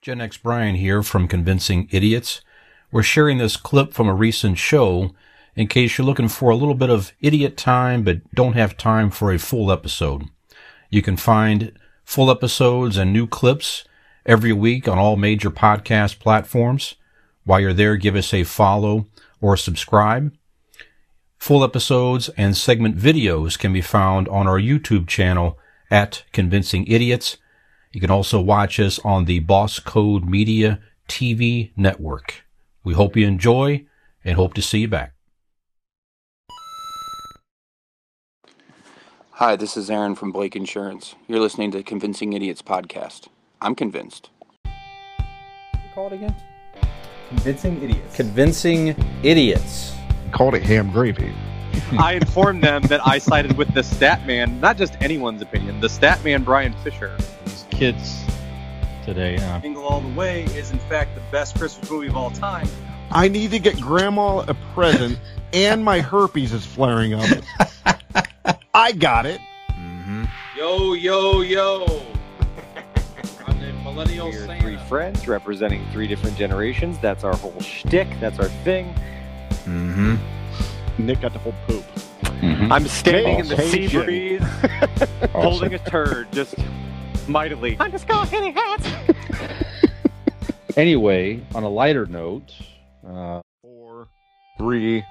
Gen X Brian here from Convincing Idiots. We're sharing this clip from a recent show in case you're looking for a little bit of idiot time but don't have time for a full episode. You can find full episodes and new clips every week on all major podcast platforms. While you're there, give us a follow or subscribe. Full episodes and segment videos can be found on our YouTube channel at Convincing Idiots. You can also watch us on the Boss Code Media TV network. We hope you enjoy and hope to see you back. Hi, this is Aaron from Blake Insurance. You're listening to Convincing Idiots podcast. I'm convinced. Call it again. Convincing idiots. Convincing Idiots. called it ham gravy. I informed them that I sided with the stat man, not just anyone's opinion, the stat man Brian Fisher. These kids today. Uh, Jingle All the Way is in fact the best Christmas movie of all time. I need to get grandma a present, and my herpes is flaring up. I got it. Yo, yo, yo. I'm the millennial We're Santa. three friends representing three different generations. That's our whole shtick. That's our thing. Mm-hmm. Nick got the whole poop. mm-hmm. I'm standing in the sea Awesome. breeze, holding a turd, just mightily. I'm just going hitting hats. anyway, on a lighter note, uh, Four, three.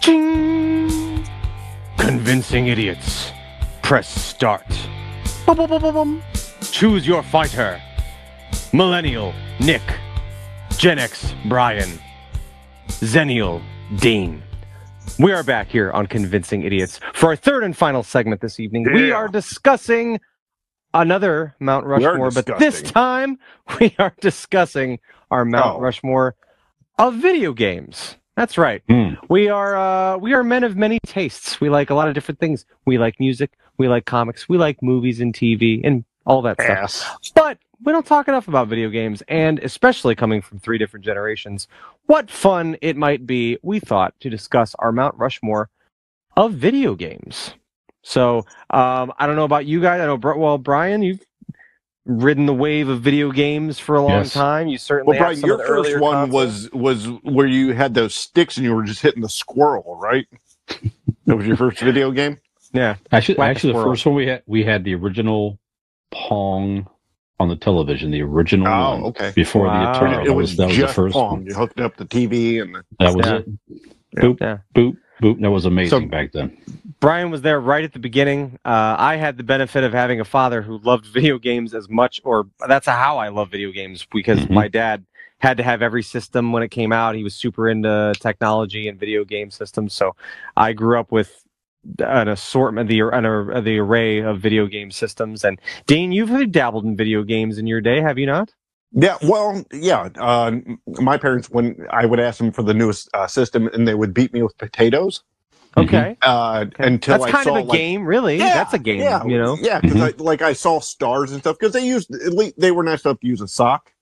Ching! Convincing idiots. Press start. Bum, bum, bum, bum, bum. Choose your fighter. Millennial Nick. Gen X Brian. Zennial Dean. We are back here on Convincing Idiots for our third and final segment this evening. We are discussing another Mount Rushmore, but this time we are discussing our Mount Oh. Rushmore of video games. That's right. Hmm. We are uh, we are men of many tastes. We like a lot of different things. We like music. We like comics. We like movies and TV and all that stuff. But we don't talk enough about video games, and especially coming from three different generations, what fun it might be, we thought, to discuss our Mount Rushmore of video games. So um, I don't know about you guys. I know, well, Brian, you've ridden the wave of video games for a long Yes. time. You certainly Well, have Brian, some your of the first earlier one consoles. was was where you had those sticks and you were just hitting the squirrel, right? that was your first video game. yeah. actually, Whack actually, the squirrel. first one we had, we had the original Pong on the television, the original Oh, one okay. before Wow. the Atari. it That was, was, that was just the first Pong. one. You hooked up the TV and the, That was Yeah. it. Boop, Yeah. boop, boop. That was amazing So- back then. Brian was there right at the beginning. Uh, I had the benefit of having a father who loved video games as much, or that's how I love video games because Mhm. my dad had to have every system when it came out. He was super into technology and video game systems, so I grew up with an assortment, the an, uh, the array of video game systems. And Dean, you've dabbled in video games in your day, have you not? Yeah, well, yeah. Uh, my parents, when I would ask them for the newest uh, system, and they would beat me with potatoes Mhm. Okay, uh, until that's I kind saw of a like, game, really. Yeah, that's a game, yeah, you know. Yeah, because I like I saw stars and stuff because they used at least they were nice enough to use a sock.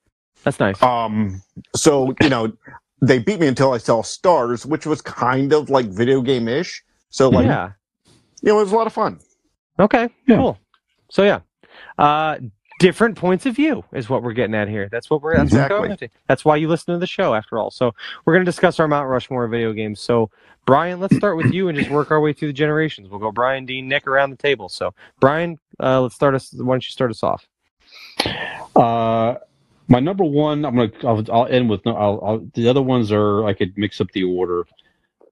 That's nice. Um, so you know, they beat me until I saw stars, which was kind of like video game ish. So like, yeah. you know, it was a lot of fun. Okay, Yeah. cool. So yeah, uh, different points of view is what we're getting at here. That's what we're. That's what we're Exactly. going. That's why you listen to the show, after all. So we're going to discuss our Mount Rushmore video games. So Brian, let's start with you and just work our way through the generations. We'll go Brian, Dean, Nick around the table. So Brian, uh, let's start us. Why don't you start us off? Uh, my number one, I'm gonna, I'll, I'll end with no. I'll, I'll, the other ones are I could mix up the order,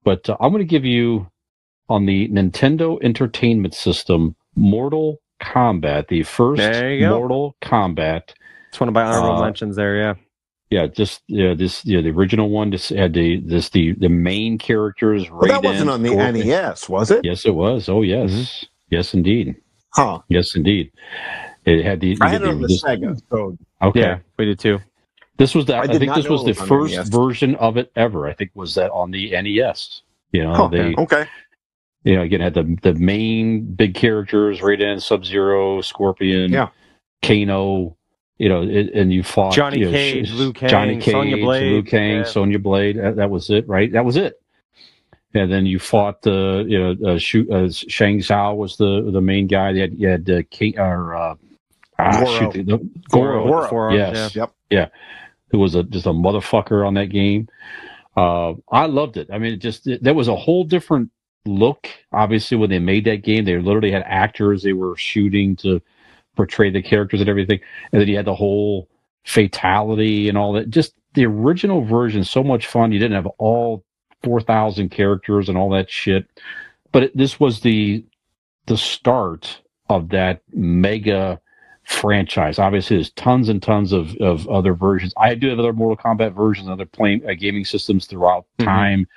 but uh, I'm gonna give you on the Nintendo Entertainment System, Mortal Kombat, the first There you go. Mortal Kombat. It's one of my honorable Uh, mentions there. Yeah. Yeah, just yeah, this yeah, the original one just had the this the the main characters. But that wasn't on the Scorpion. NES, was it? Yes, it was. Oh yes, Mhm. yes indeed, Huh. yes indeed. It had the. I had it on the this- Sega. So Okay. Yeah, we did too. This was the. I I, think this was the first NES. version of it ever. I think was that on the NES. You know, Huh, they okay. You know again had the the main big characters: Raiden, Sub Zero, Scorpion, Yeah. Kano. You know, it, and you fought Johnny you know, Cage, Liu Kang, Johnny Cage, Sonya Blade, Liu Kang, yeah. Sonya Blade. That, that was it, right? That was it. And then you fought the you know uh, shoot uh, Shang Tsung was the the main guy. You had you had uh, Kate or uh, ah, Goro. shoot, the, the, Goro, Goro. Forearms, yes, Yep. yeah. who was a just a motherfucker on that game. Uh, I loved it. I mean, it just it, there was a whole different look. Obviously, when they made that game, they literally had actors they were shooting to portray the characters and everything, and then you had the whole fatality and all that. Just the original version, so much fun. You didn't have all four thousand characters and all that shit, but it, this was the the start of that mega franchise. Obviously, there's tons and tons of, of other versions. I do have other Mortal Kombat versions, other playing uh, gaming systems throughout Mhm. time.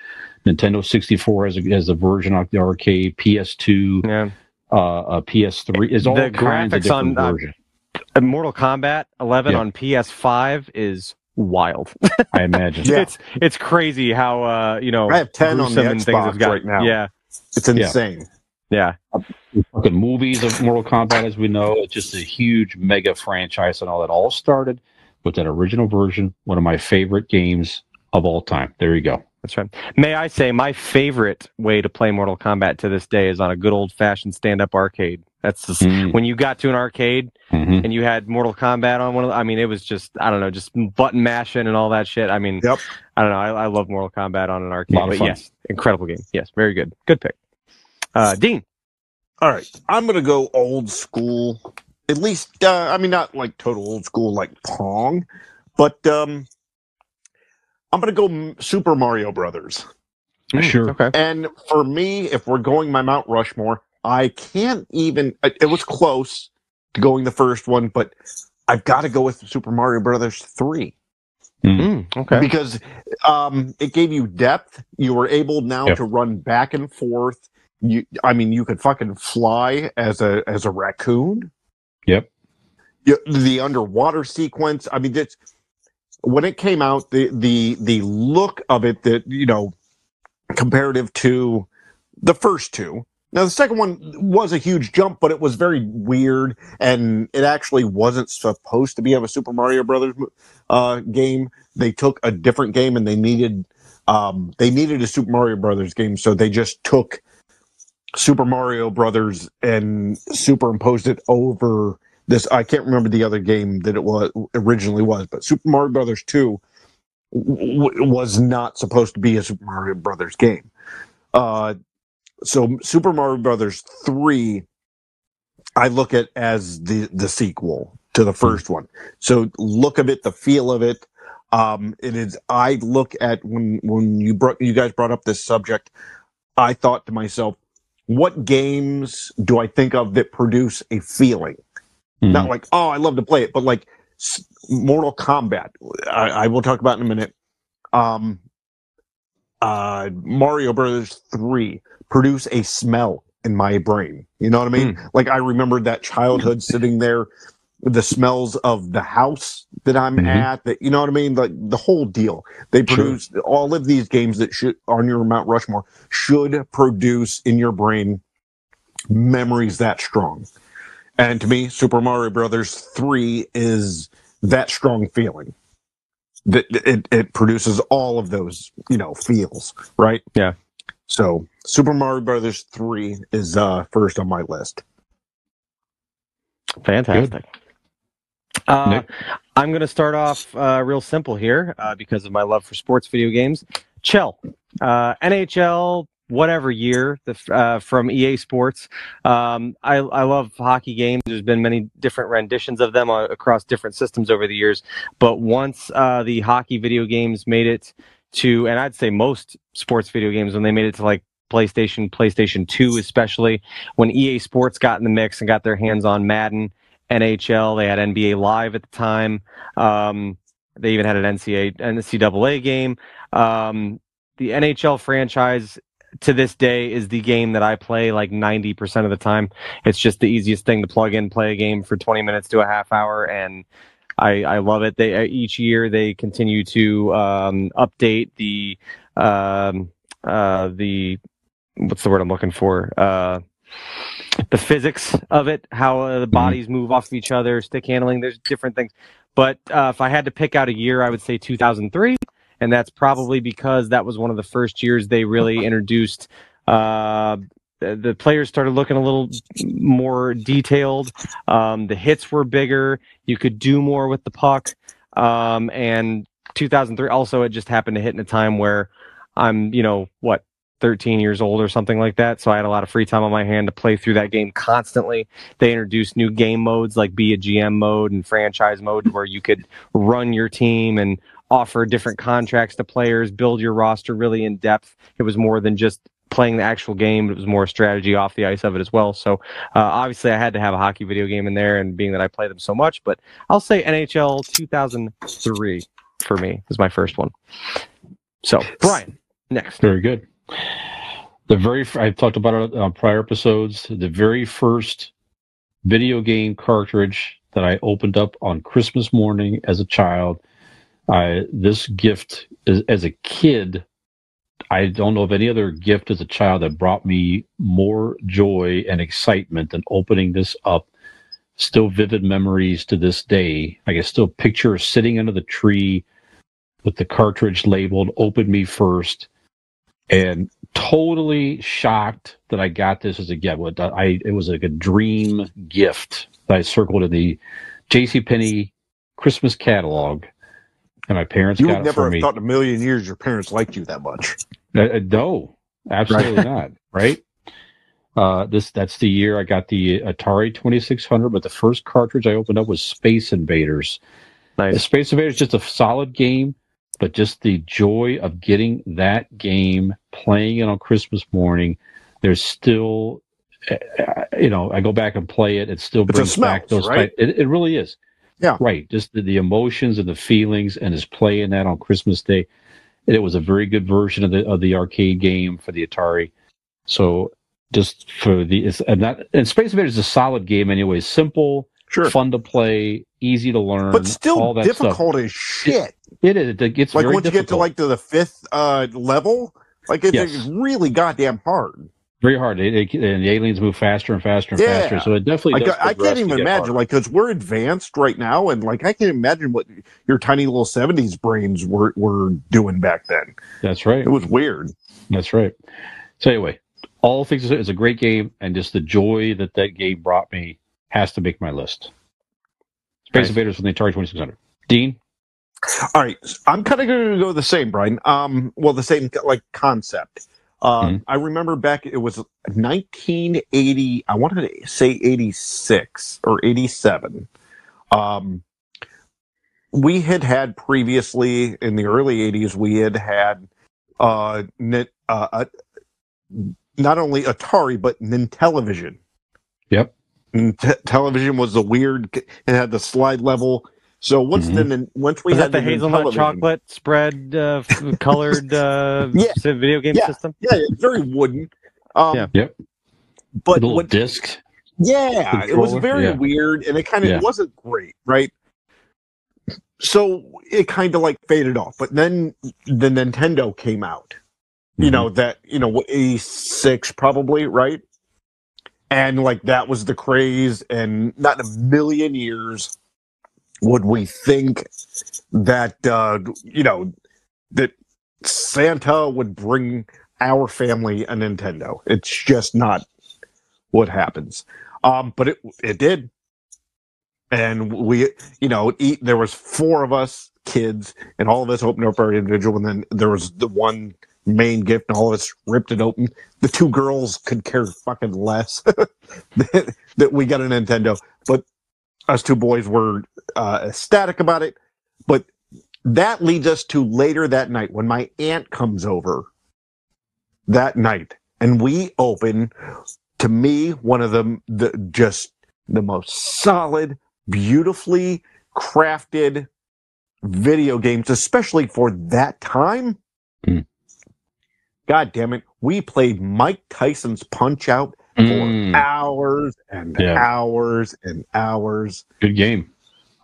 Nintendo 64 has a, has a version of the arcade, PS2, Yeah. uh, uh, PS3 is all The kinds of graphics different on, uh. Uh, Mortal Kombat 11 Yeah. on PS5 is wild. I imagine. Yeah. It's it's crazy how uh you know I have 10 on the gruesome things have Xbox got- right now. Yeah, It's insane. yeah. Fucking movies of Mortal Kombat, as we know. It's just a huge mega franchise and all that. All started with that original version, one of my favorite games of all time. There you go. That's right. May I say my favorite way to play Mortal Kombat to this day is on a good old fashioned stand up arcade. That's just, Mm. when you got to an arcade Mhm. and you had Mortal Kombat on one of the, I mean, it was just I don't know, just button mashing and all that shit. I mean, Yep. I don't know. I, I love Mortal Kombat on an arcade. Yes, incredible game. Yes, very good. Good pick. Uh, Dean. All right, I'm gonna go old school. At least, uh, I mean, not like total old school like Pong, but um, I'm gonna go Super Mario Brothers. Sure. Okay. And for me, if we're going my Mount Rushmore, I can't even. It it was close to going the first one, but I've got to go with Super Mario Brothers three Mm, okay. because um, it gave you depth. You were able now Yep. to run back and forth. You, I mean, you could fucking fly as a as a raccoon. Yep. You, the underwater sequence. I mean, that's when it came out. The the the look of it that you know, comparative to the first two. Now the second one was a huge jump, but it was very weird, and it actually wasn't supposed to be of a Super Mario Brothers uh, game. They took a different game, and they needed um, they needed a Super Mario Brothers game, so they just took Super Mario Brothers and superimposed it over this. I can't remember the other game that it was originally was, but Super Mario Brothers Two w- was not supposed to be a Super Mario Brothers game. Uh, so Super Mario Brothers three, I look at as the the sequel to the first one. So look of it, the feel of it. Um, it is. I look at when when you brought you guys brought up this subject. I thought to myself, what games do I think of that produce a feeling? Mhm. Not like oh, I love to play it, but like s- Mortal Kombat. I, I will talk about in a minute. Um, uh, Mario Brothers three produce a smell in my brain. You know what I mean? Like I remember that childhood sitting there, the smells of the house that I'm Mhm. at. That you know what I mean? Like the whole deal. They Sure. produce all of these games that should on your Mount Rushmore should produce in your brain memories that strong. And to me, Super Mario Brothers three is that strong feeling. That it, it produces all of those, you know, feels, right? Yeah. So Super Mario Brothers three is uh first on my list. Fantastic. Uh? I'm going to start off uh, real simple here uh, because of my love for sports video games. Chell, uh, NHL, whatever year the, uh, from EA Sports. Um, I, I love hockey games. There's been many different renditions of them uh, across different systems over the years. But once uh, the hockey video games made it to, and I'd say most sports video games, when they made it to like PlayStation, PlayStation 2, especially when EA Sports got in the mix and got their hands on Madden, NHL, they had NBA Live at the time. Um, they even had an NCAA, NCAA game. Um, the NHL franchise to this day is the game that I play like 90% of the time. It's just the easiest thing to plug in, play a game for 20 minutes to a half hour, and I, I love it. They uh, each year they continue to um, update the um, uh, the what's the word I'm looking for? Uh, the physics of it, how uh, the bodies move off of each other, stick handling. There's different things, but uh, if I had to pick out a year, I would say 2003. and that's probably because that was one of the first years they really introduced. Uh, the, the players started looking a little more detailed. Um, the hits were bigger. You could do more with the puck. Um, and 2003 also it just happened to hit in a time where I'm, you know, what 13 years old or something like that. So I had a lot of free time on my hand to play through that game constantly. They introduced new game modes like be a GM mode and franchise mode where you could run your team and offer different contracts to players, build your roster really in depth. It was more than just playing the actual game. It was more strategy off the ice of it as well. So uh, obviously I had to have a hockey video game in there and being that I play them so much, but I'll say NHL 2003 for me is my first one. So Brian, next. Very good. The very I've talked about it on prior episodes. The very first video game cartridge that I opened up on Christmas morning as a child. I this gift is, as a kid. I don't know of any other gift as a child that brought me more joy and excitement than opening this up. Still vivid memories to this day. I can still picture sitting under the tree with the cartridge labeled "Open Me First and totally shocked that I got this as a gift. What I it was like a dream gift that I circled in the J.C. Penney Christmas catalog, and my parents You got would it never for have me. thought in a million years your parents liked you that much. Uh, uh, no, absolutely not. Right. Uh, this that's the year I got the Atari 2600, but the first cartridge I opened up was Space Invaders. Nice. Space Invaders is just a solid game, but just the joy of getting that game, playing it on Christmas morning. There's still, uh, uh, you know, I go back and play it. It still brings back those. right? It, it really is. Yeah. Right. Just the, the emotions and the feelings, and is playing that on Christmas Day. And it was a very good version of the of the arcade game for the Atari. So just for the it's and that and Space Invaders is a solid game anyway. Simple, Sure. fun to play, easy to learn, But still all that stuff. difficult as shit. It is. It gets like once you get to like to the fifth uh level, like it's Yes. really goddamn hard. very hard. It, it- and the aliens move faster and faster and Yeah. faster. So it definitely. Like does I, I can't even imagine, harder. like, because we're advanced right now, and like I can't imagine what your tiny little seventies brains were were doing back then. That's right. It was weird. That's right. So anyway, all things it's a great game, and just the joy that that game brought me has to make my list. Space Nice. Invaders from the Atari Twenty Six Hundred. Dean, All right, I'm kind of going to go the same, Brian. Um, well, the same like concept. Uh, Mhm. I remember back it was 1980. I wanted to say 86 or 87. Um, we had had previously in the early 80s. We had had uh, uh, uh, not only Atari but Nintellivision. Yep. Te- television was the weird. It had the slide level. So once Mhm. the nin- once we Was had that the hazelnut Nintellivision- chocolate spread uh, colored uh, Yeah. video game Yeah. system? Yeah, it's very wooden. Um, Yeah. Yep. But the little what, disc. yeah, it was very yeah. weird, and it kind of Yeah. wasn't great, right? So it kind of like faded off. But then the Nintendo came out. Mm-hmm. You know that you know eighty six probably right, and like that was the craze, and not in a million years would we think that uh, you know that Santa would bring our family a Nintendo. It's just not what happens. Um, but it it did, and we you know eat. There was four of us kids, and all of us opened up our individual, and then there was the one main gift, and all of us ripped it open. The two girls could care fucking less that, that we got a Nintendo, but us two boys were uh, ecstatic about it. But that leads us to later that night when my aunt comes over that night and we open to me one of the, the just the most solid beautifully crafted video games especially for that time Hmm. god damn it we played mike tyson's punch out for Mm, hours and Yeah. hours and hours good game.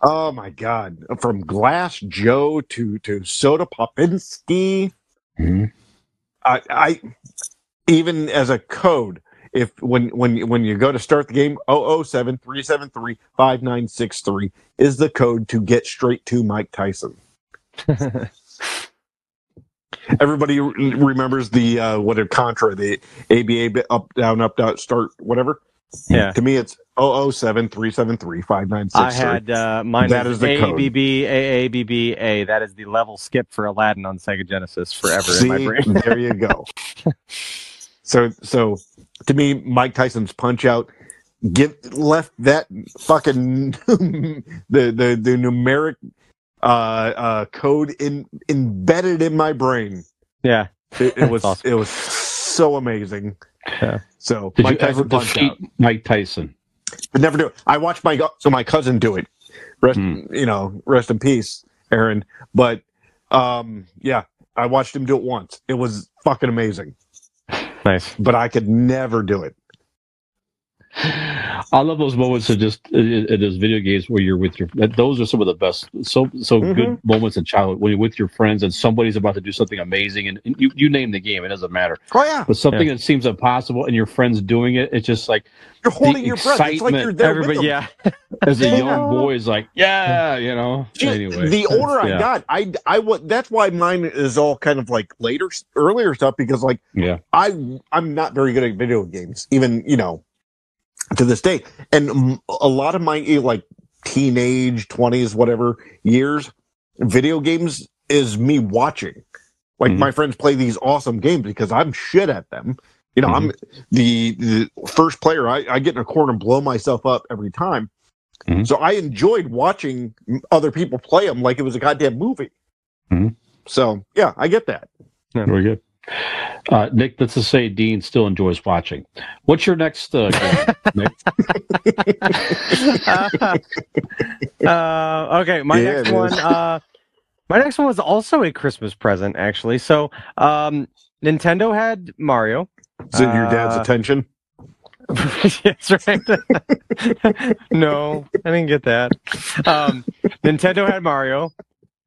Oh my god! From Glass Joe to to Soda Popinski, Mhm. I, I even as a code, if when when when you go to start the game, 007 373 5963 is the code to get straight to Mike Tyson. Everybody remembers the uh, what a Contra, the ABA up down up down start whatever. Yeah. To me, it's 007 373 596. I had uh, mine That was is the code. That is the level skip for Aladdin on Sega Genesis forever See, in my brain. there you go. so, so to me, Mike Tyson's punch out give left that fucking the the the numeric uh uh code in embedded in my brain. Yeah. It, it was awesome. it was so amazing. Yeah. So Did Mike you ever Tyson punch defeat out. Mike Tyson? I never do it. I watched my so my cousin do it. Rest Hmm. you know, rest in peace, Aaron. But um yeah, I watched him do it once. It was fucking amazing. Nice. But I could never do it. I love those moments of just in, in those video games where you're with your. that- Those are some of the best, so so Mhm. good moments in childhood when you're with your friends and somebody's about to do something amazing and, and you you name the game, it doesn't matter. Oh yeah. But something that seems impossible and your friends doing it, it's just like You're holding your breath. It's like excitement, you're there Everybody, with them. yeah. as a young boy is like, yeah, you know. Gee, Anyway, the older I yeah. got, I I wa- that's why mine is all kind of like later, earlier stuff because like yeah, I I'm not very good at video games, even you know, to this day. And a lot of my eh, like teenage, twenties, whatever years, video games is me watching. Like Mhm. my friends play these awesome games because I'm shit at them. You know, I'm the the first player. I, I get in a corner and blow myself up every time. Mhm. So I enjoyed watching other people play them like it was a goddamn movie. Mhm. So yeah, I get that. very good. Uh, Nick, let's just say Dean still enjoys watching. What's your next uh, game? Nick? uh, okay, my Yeah, next one. Uh, my next one was also a Christmas present, actually. So, um, Nintendo had Mario. Is it your dad's Uh, attention? That's right. no, I didn't get that. Um, Nintendo had Mario.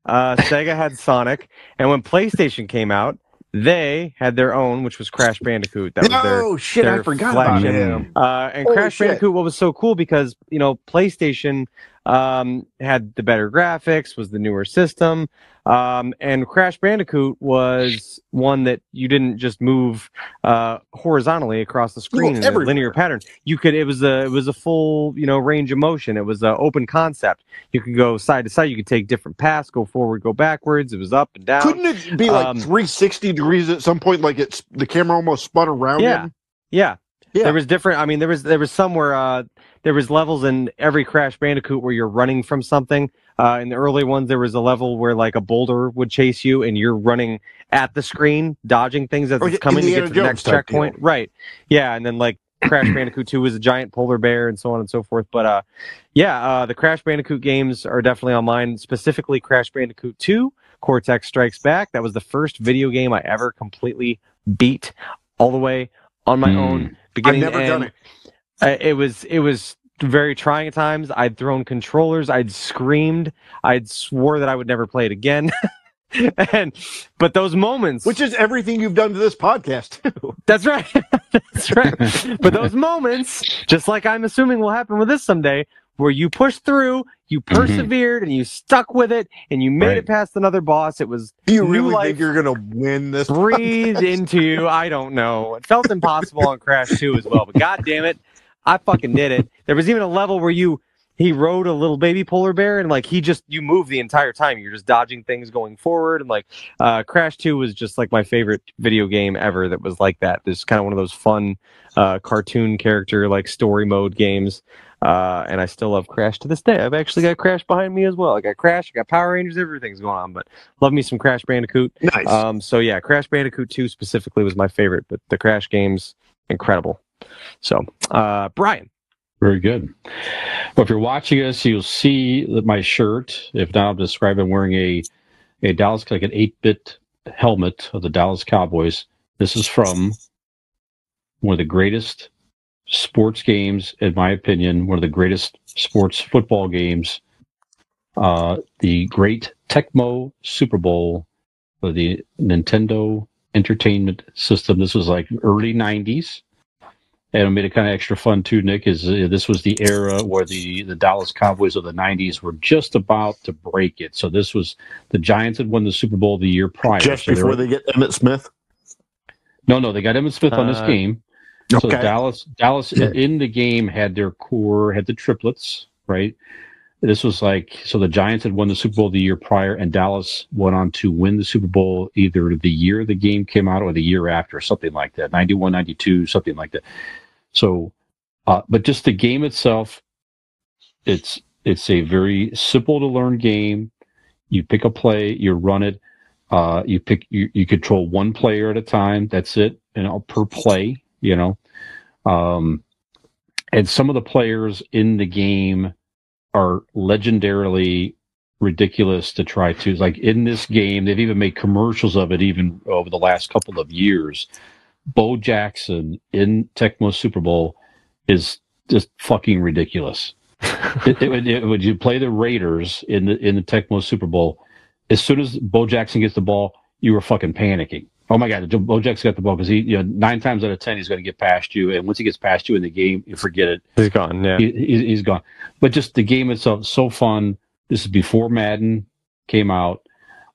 Uh, Sega had Sonic, and when PlayStation came out, they had their own, which was Crash Bandicoot. That was their oh shit! I their forgot about flagship. him. Uh, and Holy Crash shit. Bandicoot, what was so cool because you know PlayStation um, had the better graphics, was the newer system, um, and Crash Bandicoot was one that you didn't just move uh, horizontally across the screen in a linear pattern. You could it was a it was a full you know range of motion. It was an open concept. You could go side to side. You could take different paths, go forward, go backwards. It was up and down. Couldn't it be like um, 360 degrees at some point? Like it's the camera almost spun around Yeah. him. Yeah. Yeah. There was different I mean there was there was some where uh there was levels in every Crash Bandicoot where you're running from something. Uh in the early ones there was a level where like a boulder would chase you and you're running at the screen, dodging things as Oh, it's coming to get to the next checkpoint. deal. Right. Yeah, and then like Crash Bandicoot 2 was a giant polar bear and so on and so forth. But uh yeah, uh the Crash Bandicoot games are definitely on mine, specifically Crash Bandicoot 2, Cortex Strikes Back. That was the first video game I ever completely beat all the way on my Hmm. own I've never to done it. Uh, it was it was very trying at times. I'd thrown controllers, I'd screamed, I'd swore that I would never play it again. and but those moments Which is everything you've done to this podcast too. that's right. that's right. but those moments, just like I'm assuming will happen with this someday, where you pushed through, you persevered, and you stuck with it, and you made Right. it past another boss. It was Do you New really life. think you're gonna win this? breathed into you. I don't know. It felt impossible on Crash 2 as well, but god damn it, I fucking did it. There was even a level where you he rode a little baby polar bear and like he just you move the entire time. You're just dodging things going forward and like uh Crash 2 was just like my favorite video game ever that was like that. This kind of one of those fun uh cartoon character like story mode games. Uh, and I still love Crash to this day. I've actually got Crash behind me as well. I got Crash, I got Power Rangers, everything's going on. But love me some Crash Bandicoot. Nice. Um, so yeah, Crash Bandicoot 2 specifically was my favorite, but the Crash games, incredible. So, uh, Brian. Very good. Well, if you're watching us, you'll see that my shirt. If not, I'll describe. I'm wearing a a Dallas like an eight bit helmet of the Dallas Cowboys. This is from one of the greatest sports games, in my opinion. One of the greatest sports football games. Uh, the great Tecmo Super Bowl for the Nintendo Entertainment System. This was like early '90s. and it made it kind of extra fun too. Nick is uh, this was the era where the the Dallas Cowboys of the '90s were just about to break it. So this was the Giants had won the Super Bowl the year prior. Just so they before were- they get Emmitt Smith. no, no, they got Emmitt Smith on this Uh, game. So Dallas, Dallas Yeah. in the game had their core, had the triplets, right? This was like so the Giants had won the Super Bowl the year prior, and Dallas went on to win the Super Bowl either the year the game came out or the year after, something like that, 91, 92, something like that. So, uh, but just the game itself, it's it's a very simple to learn game. You pick a play, you run it. Uh, you pick you, you control one player at a time. That's it, you know, per play. You know, um, and some of the players in the game are legendarily ridiculous to try to like in this game. They've even made commercials of it, even over the last couple of years. Bo Jackson in Tecmo Super Bowl is just fucking ridiculous. it, it, would- it, would you play the Raiders in the in the Tecmo Super Bowl? As soon as Bo Jackson gets the ball, you were fucking panicking. Oh my god, Bo Jackson got the ball because he, you know, nine times out of ten he's going to get past you, and once he gets past you in the game, you forget it. He's gone. Yeah. He, he's, he's gone. But just the game itself, is so fun. This is before Madden came out.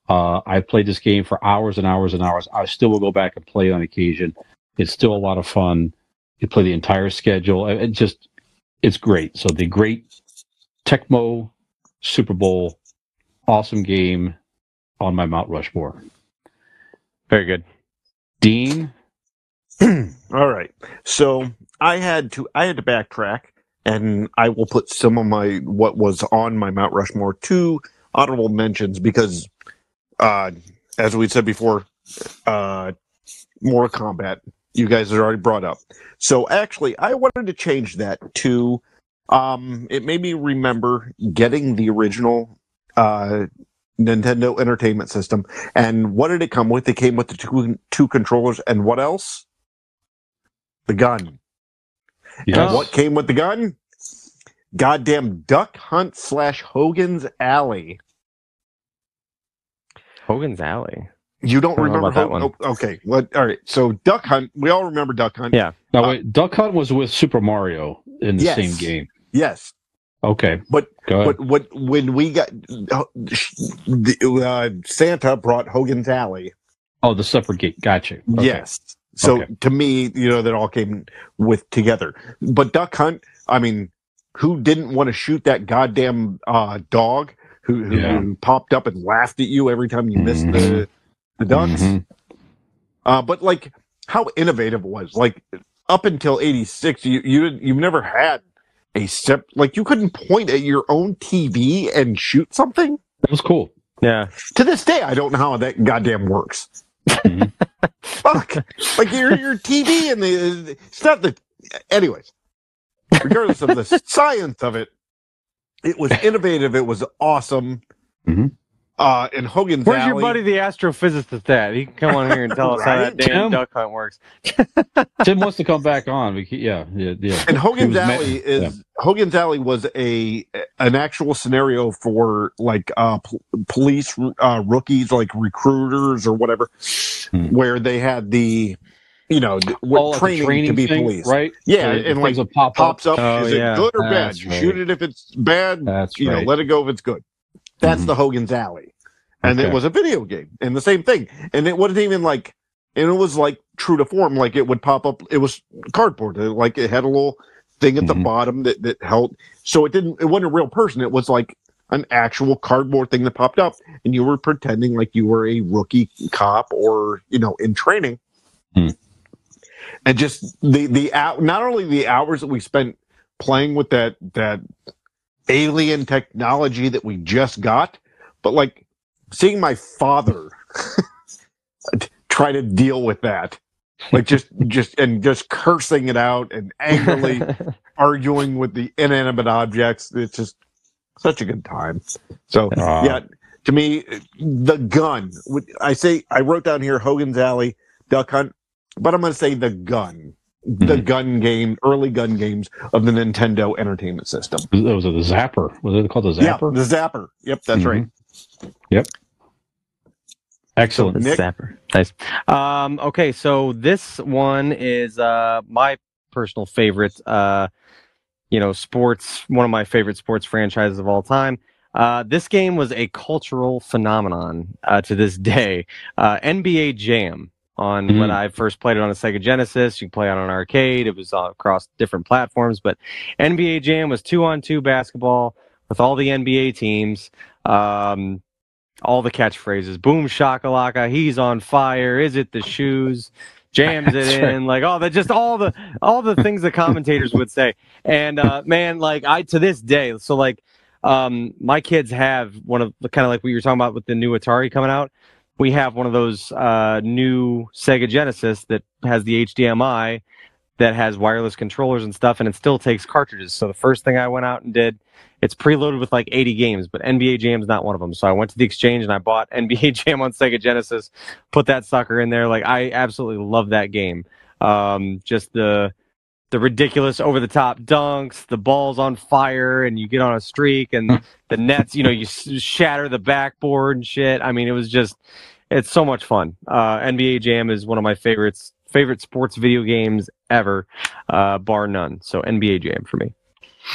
Uh, I played this game for hours and hours and hours. I still will go back and play on occasion. It's still a lot of fun. You play the entire schedule. It just, it's great. So the great Tecmo Super Bowl, awesome game on my Mount Rushmore. Very good. Dean, All right. So I had to I had to backtrack and I will put some of my what was on my Mount Rushmore to honorable mentions because uh as we said before, uh Mortal Kombat, you guys had already brought up. So actually I wanted to change that to um it made me remember getting the original uh Nintendo Entertainment System. And what did it come with? It came with the two two controllers and what else? The gun. yes. And what came with the gun? Goddamn Duck Hunt slash Hogan's Alley. Hogan's Alley. You don't don't remember about that one. oh, okay. What? All right. So Duck Hunt. We all remember Duck Hunt. Yeah. Now wait, Duck Hunt was with Super Mario in the Yes. same game. Yes. Okay, But but what when we got uh, uh, Santa brought Hogan's Alley. oh, the separate gate. Gotcha. Okay. Yes. So Okay. to me, you know, that all came with together. But Duck Hunt, I mean, who didn't want to shoot that goddamn uh, dog who, who, Yeah. who popped up and laughed at you every time you missed the the ducks? Mhm. Uh, but like how innovative it was. Like up until '86, you you you've never had a step like you couldn't point at your own TV and shoot something. That was cool. Yeah. To this day, I don't know how that goddamn works. Mhm. Fuck, like your your TV and the it's not the. Anyways, regardless of the science of it, it was innovative. It was awesome. Mhm. Uh, and Hogan's Where's your buddy, the astrophysicist, at? He can come on here and tell us how that damn Tim? duck hunt works. Tim wants to come back on. We, can- yeah, yeah, yeah. And Hogan's He was ma- Alley is Hogan's Alley was a an actual scenario for like uh p- police uh rookies like recruiters or whatever Hmm. where they had the you know what like the training, to be thing, police right? Yeah, So and like things pop pops up Oh, is yeah. it good or bad That's you right. shoot it if it's bad That's you right. know let it go if it's good that's Mhm. the Hogan's Alley and it was a video game and the same thing and it wasn't even like and it was like true to form like it would pop up it was cardboard It- like it had a little thing at the Mhm. bottom that, that held so it didn't it wasn't a real person it was like an actual cardboard thing that popped up and you were pretending like you were a rookie cop or you know in training Hmm. and just the the hou- not only the hours that we spent playing with that that alien technology that we just got but like seeing my father try to deal with that like just just and just cursing it out and angrily arguing with the inanimate objects it's just such a good time so Ah. yeah to me the gun i say i wrote down here hogan's alley duck hunt but i'm going to say the gun the Mhm. gun game early gun games of the nintendo entertainment system That was the Zapper. Was it called the Zapper? yeah Zapper? the zapper yep that's Mhm. right Yep. Excellent. The? Zapper. Nice. Um, okay, so this one is uh, my personal favorite, uh, you know, sports, one of my favorite sports franchises of all time. Uh, this game was a cultural phenomenon uh, to this day. Uh, NBA Jam on Mhm. when I first played it on a Sega Genesis. You play it on an arcade. It was across different platforms, but NBA Jam was two on two basketball with all the NBA teams. Um, all the catchphrases, boom shakalaka, he's on fire, is it the shoes? Jams it in, like all the just all the all the things the commentators would say. And uh, man, like I to this day, so like um, my kids have one of the kind of like what you were talking about with the new Atari coming out. We have one of those uh, new Sega Genesis that has the HDMI that has wireless controllers and stuff, and it still takes cartridges. So the first thing I went out and did, it's preloaded with like 80 games, but NBA Jam's not one of them. So I went to the exchange and I bought NBA Jam on Sega Genesis, put that sucker in there. Like I absolutely love that game. Um, just the the ridiculous over the top dunks, the ball's on fire, and you get on a streak, and the nets, you know, you s- shatter the backboard and shit. I mean, it was just, it's so much fun. Uh, NBA Jam is one of my favorites, favorite sports video games ever, uh, bar none. So NBA Jam for me.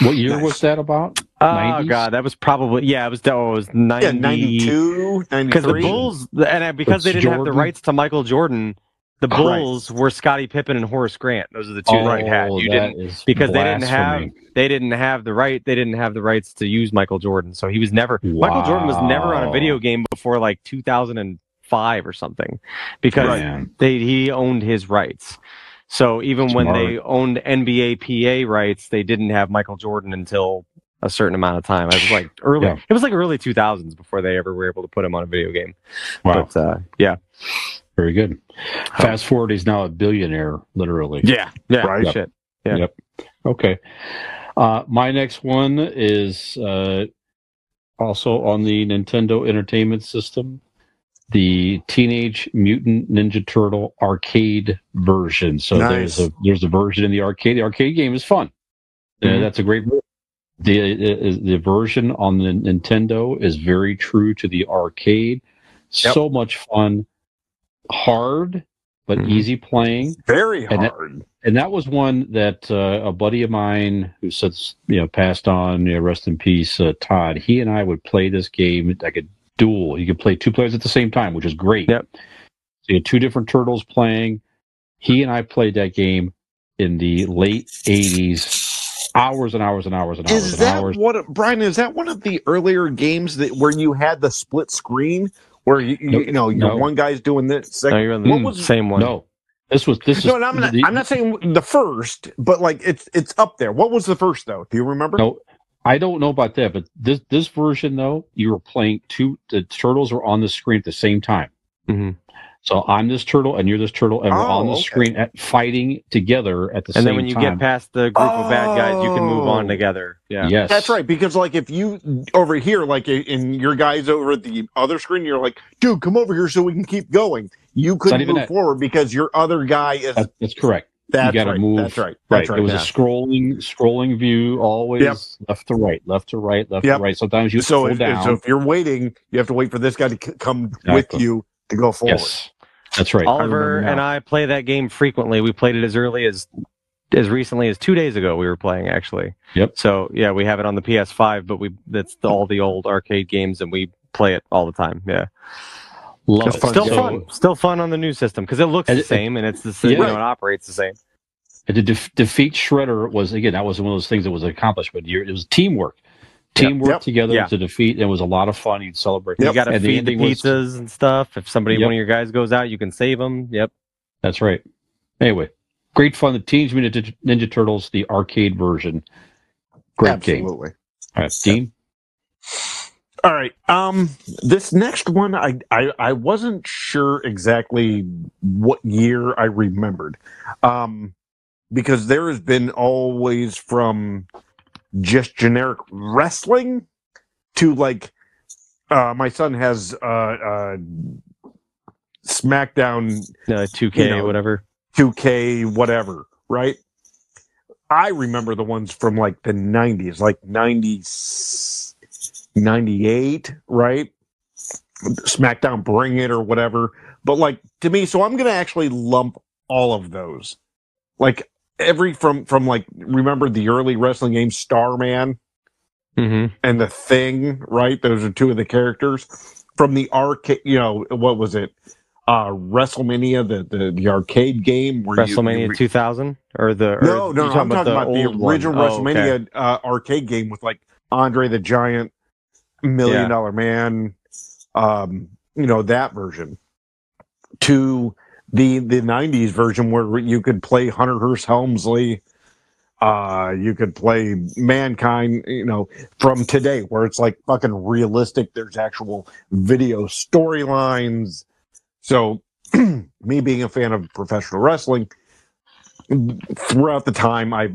What year Nice. was that about? Oh 90s? god, that was probably yeah, it was oh, it was ninety. Yeah, 92, Because the Bulls, and uh, because they didn't have the rights to Michael Jordan, the Right. Bulls were Scottie Pippen and Horace Grant. Those are the two that you had. Oh, You that didn't is because they didn't have they didn't have the right they didn't have the rights to use Michael Jordan. So he was never Michael Jordan was never on a video game before like 2005 or something because Man. they he owned his rights. So even when they owned NBA PA rights, they didn't have Michael Jordan until a certain amount of time. It was like early. Yeah. It was like early 2000s before they ever were able to put him on a video game. Wow, But uh, yeah, very good. Fast forward, he's now a billionaire, literally. yeah, yeah. Right. Shit. Yeah. Yep. Okay. Uh, my next one is uh, also on the Nintendo Entertainment System, the Teenage Mutant Ninja Turtle arcade version. So Nice. there's a there's a version in the arcade. The arcade game is fun. Uh, Mhm. that's a great. The uh, the version on the Nintendo is very true to the arcade. Yep. So much fun, hard but Mhm. easy playing Very And that- hard. and that was one that uh, a buddy of mine who since you know passed on, you know, rest in peace, uh, Todd. He and I would play this game like a duel. You could play two players at the same time, which is great. Yep. So you had two different turtles playing. He and I played that game in the late '80s, hours and hours and hours and hours Is and that hours. what Brian? Is that one of the earlier games that where you had the split screen where you you, No, you know your no. one guy's doing this? No, Second, you're on the what was same one. No, this was this no, is and I'm not. the- I'm not saying the first, but like it's it's up there. What was the first though? Do you remember? No, I don't know about that, but this this version though, you were playing two. The turtles were on the screen at the same time. Mhm. So I'm this turtle and you're this turtle, and we're Oh, on the okay. screen at, fighting together at the And same time. And then when you time. get past the group of bad guys, you can move on Oh. together. Yeah. Yes, That's right, because like if you over here, like in your guys over at the other screen, you're like, dude, come over here so we can keep going. You couldn't move that. forward because your other guy is. That- that's correct. That's you got to right. move. That's right. Right. That's right. It was yeah. a scrolling scrolling view, always Yep. left to right, left to right, left Yep. to right. Sometimes you so if, down. so if you're waiting, you have to wait for this guy to c- come with you to go forward. yes, that's right. Oliver remember and. I play that game frequently. We played it as early as as recently as two days ago. We were playing actually. Yep. So yeah, we have it on the PS5, but we that's the, all the old arcade games, and we play it all the time. Yeah, Love it's it. still So- fun. Still fun on the new system because it looks And the it- same and it's the same. Yeah. You know, it operates the same. And to def- defeat Shredder was again that was one of those things that was an accomplishment. You're, it was teamwork, teamwork Yep. together Yeah. to defeat. It was a lot of fun. You'd celebrate. You got to And the feed the, ending was- pizzas and stuff. If somebody, Yep. one of your guys goes out, you can save them. Yep. That's right. Anyway, great fun. The Teenage Mutant Ninja- Ninja Turtles, the arcade version. Great game. Absolutely. All right, Dean. All right. Um, this next one, I, I I wasn't sure exactly what year I remembered, um, because there has been always from just generic wrestling to like, uh, my son has uh, uh, SmackDown Uh, 2K, You know, whatever. 2K, whatever, right? I remember the ones from like the 90s, like 90, 98, right? SmackDown Bring It or whatever. But like to me, so I'm going to actually lump all of those. Like every from from like remember the early wrestling game Starman Mm-hmm. and the Thing, right? Those are two of the characters from the arcade. You know what was it? Uh, WrestleMania, the the, the arcade game you- WrestleMania you, 2000 or the or no, no, no. I'm talking about the old one? original Oh, okay. WrestleMania uh, arcade game with like Andre the Giant, Million Yeah. Dollar Man, um, you know that version. To the the '90s version where you could play Hunter Hearst Helmsley, uh, you could play Mankind, you know, from today where it's like fucking realistic. There's actual video storylines. So, me being a fan of professional wrestling, throughout the time I